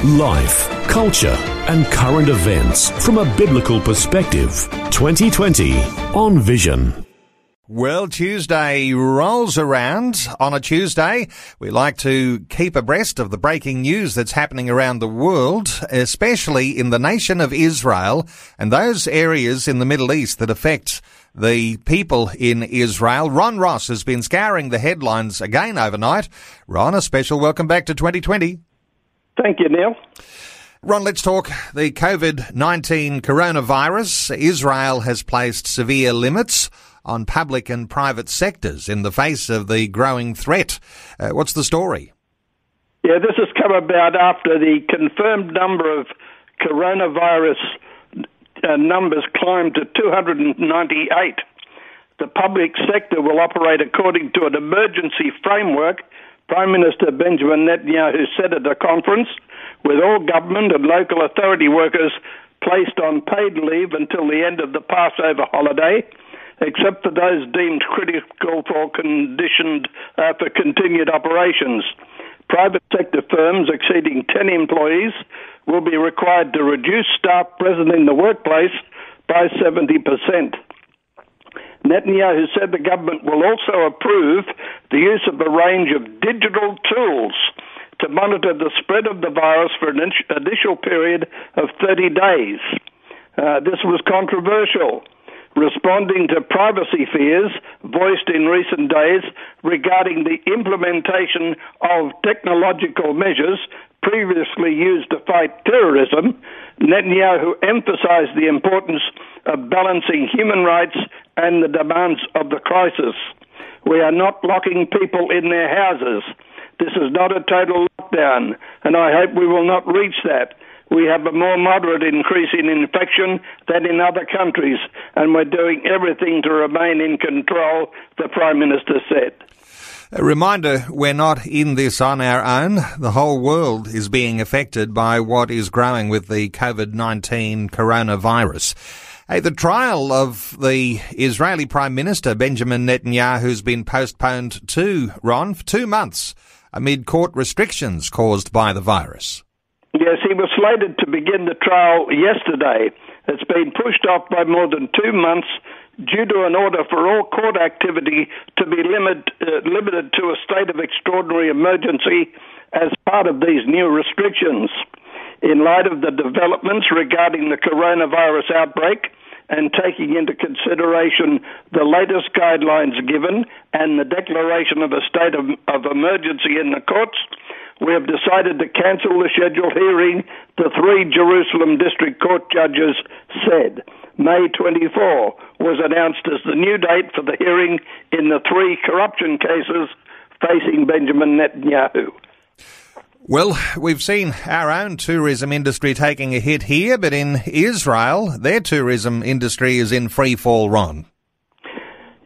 Life, culture, and current events from a biblical perspective. 2020 on Vision. Well, Tuesday rolls around. On a Tuesday, we like to keep abreast of the breaking news that's happening around the world, especially in the nation of Israel and those areas in the Middle East that affect the people in Israel. Ron Ross has been scouring the headlines again overnight. Ron, a special welcome back to 2020. Thank you, Neil. Ron, let's talk the COVID 19 coronavirus. Israel has placed severe limits on public and private sectors in the face of the growing threat. Uh, what's the story? Yeah, this has come about after the confirmed number of coronavirus uh, numbers climbed to 298. The public sector will operate according to an emergency framework Prime Minister Benjamin Netanyahu said at a conference, with all government and local authority workers placed on paid leave until the end of the Passover holiday, except for those deemed critical for conditioned uh, for continued operations. Private sector firms exceeding 10 employees will be required to reduce staff present in the workplace by 70%. Netanyahu said the government will also approve the use of a range of digital tools to monitor the spread of the virus for an initial period of 30 days. Uh, this was controversial, responding to privacy fears voiced in recent days regarding the implementation of technological measures previously used to fight terrorism. Netanyahu emphasized the importance of balancing human rights and the demands of the crisis. We are not locking people in their houses. This is not a total lockdown, and I hope we will not reach that. We have a more moderate increase in infection than in other countries, and we're doing everything to remain in control, the Prime Minister said. A reminder, we're not in this on our own. The whole world is being affected by what is growing with the COVID-19 coronavirus. Hey, the trial of the Israeli Prime Minister Benjamin Netanyahu has been postponed to Ron for two months amid court restrictions caused by the virus. Yes, he was slated to begin the trial yesterday. It's been pushed off by more than two months due to an order for all court activity to be limit, uh, limited to a state of extraordinary emergency as part of these new restrictions. In light of the developments regarding the coronavirus outbreak, and taking into consideration the latest guidelines given and the declaration of a state of, of emergency in the courts, we have decided to cancel the scheduled hearing, the three Jerusalem District Court judges said. May 24 was announced as the new date for the hearing in the three corruption cases facing Benjamin Netanyahu. Well, we've seen our own tourism industry taking a hit here, but in Israel, their tourism industry is in free fall, Ron.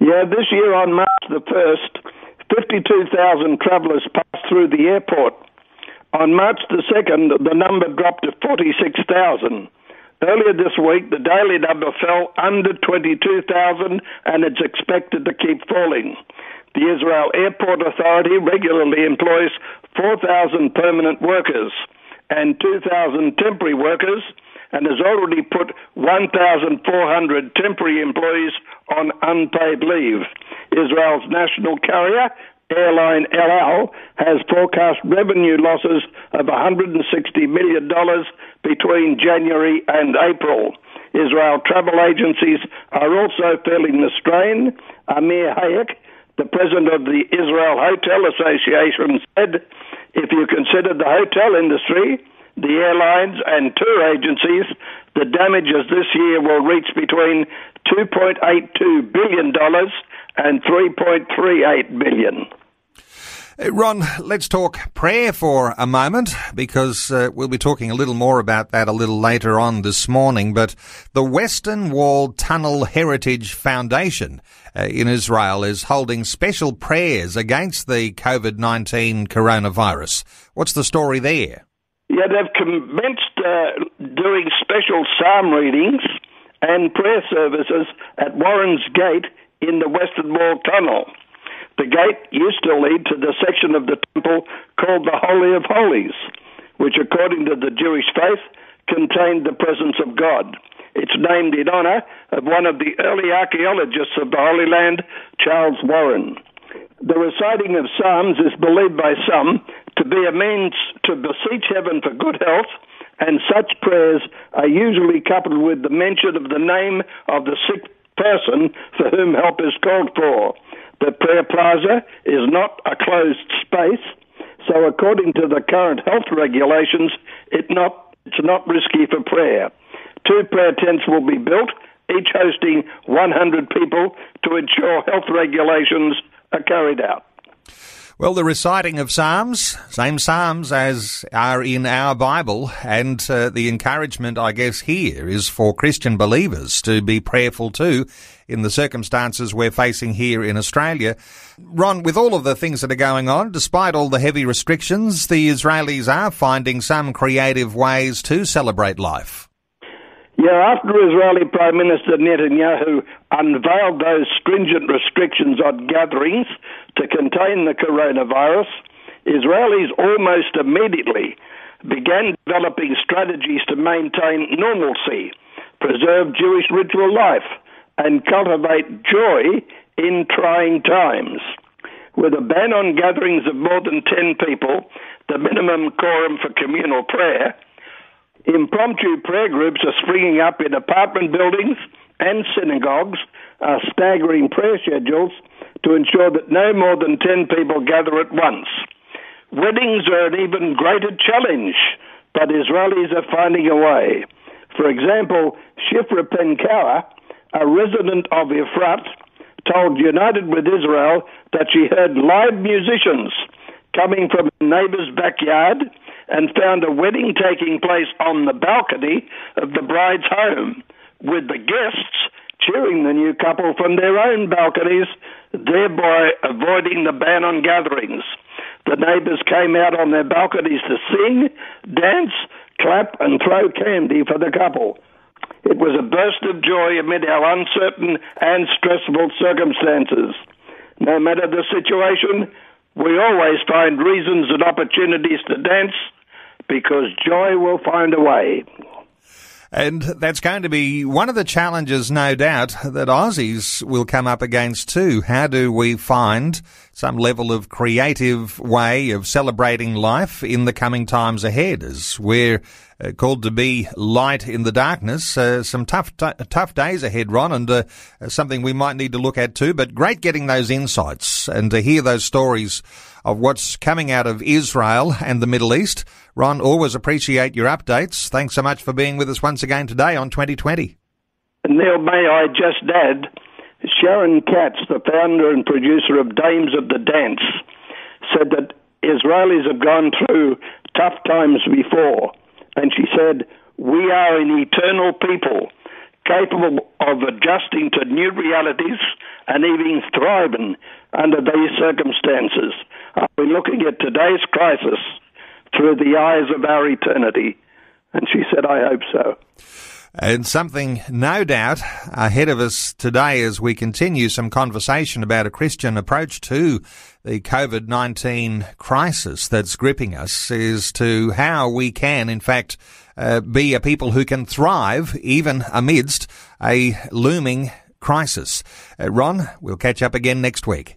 Yeah, this year on March the 1st, 52,000 travellers passed through the airport. On March the 2nd, the number dropped to 46,000. Earlier this week, the daily number fell under 22,000 and it's expected to keep falling. The Israel Airport Authority regularly employs 4,000 permanent workers and 2,000 temporary workers and has already put 1,400 temporary employees on unpaid leave. Israel's national carrier, airline El Al, has forecast revenue losses of $160 million between January and April. Israel travel agencies are also feeling the strain. Amir Hayek, the president of the Israel Hotel Association said if you consider the hotel industry, the airlines, and tour agencies, the damages this year will reach between $2.82 billion and $3.38 billion. Ron, let's talk prayer for a moment because uh, we'll be talking a little more about that a little later on this morning. But the Western Wall Tunnel Heritage Foundation uh, in Israel is holding special prayers against the COVID 19 coronavirus. What's the story there? Yeah, they've commenced uh, doing special psalm readings and prayer services at Warren's Gate in the Western Wall Tunnel. The gate used to lead to the section of the temple called the Holy of Holies, which, according to the Jewish faith, contained the presence of God. It's named in honor of one of the early archaeologists of the Holy Land, Charles Warren. The reciting of Psalms is believed by some to be a means to beseech heaven for good health, and such prayers are usually coupled with the mention of the name of the sick person for whom help is called for. The prayer plaza is not a closed space, so according to the current health regulations, it not, it's not risky for prayer. Two prayer tents will be built, each hosting 100 people to ensure health regulations are carried out. Well, the reciting of Psalms, same Psalms as are in our Bible, and uh, the encouragement, I guess, here is for Christian believers to be prayerful too in the circumstances we're facing here in Australia. Ron, with all of the things that are going on, despite all the heavy restrictions, the Israelis are finding some creative ways to celebrate life. Yeah, after Israeli Prime Minister Netanyahu unveiled those stringent restrictions on gatherings to contain the coronavirus, Israelis almost immediately began developing strategies to maintain normalcy, preserve Jewish ritual life, and cultivate joy in trying times. With a ban on gatherings of more than 10 people, the minimum quorum for communal prayer, impromptu prayer groups are springing up in apartment buildings and synagogues, are staggering prayer schedules to ensure that no more than 10 people gather at once. Weddings are an even greater challenge, but Israelis are finding a way. For example, Shifra Penkawa, a resident of Efrat, told United with Israel that she heard live musicians coming from a neighbor's backyard and found a wedding taking place on the balcony of the bride's home, with the guests cheering the new couple from their own balconies, thereby avoiding the ban on gatherings. The neighbours came out on their balconies to sing, dance, clap, and throw candy for the couple. It was a burst of joy amid our uncertain and stressful circumstances. No matter the situation, we always find reasons and opportunities to dance because joy will find a way. And that's going to be one of the challenges, no doubt, that Aussies will come up against too. How do we find some level of creative way of celebrating life in the coming times ahead as we're uh, called to be light in the darkness. Uh, some tough, t- tough days ahead, Ron, and uh, something we might need to look at too. But great getting those insights and to hear those stories of what's coming out of Israel and the Middle East. Ron, always appreciate your updates. Thanks so much for being with us once again today on 2020. Neil, may I just add, Sharon Katz, the founder and producer of Dames of the Dance, said that Israelis have gone through tough times before. And she said, We are an eternal people capable of adjusting to new realities and even thriving under these circumstances. Are we looking at today's crisis through the eyes of our eternity? And she said, I hope so. And something, no doubt, ahead of us today as we continue some conversation about a Christian approach to the COVID 19 crisis that's gripping us is to how we can, in fact, uh, be a people who can thrive even amidst a looming crisis. Uh, Ron, we'll catch up again next week.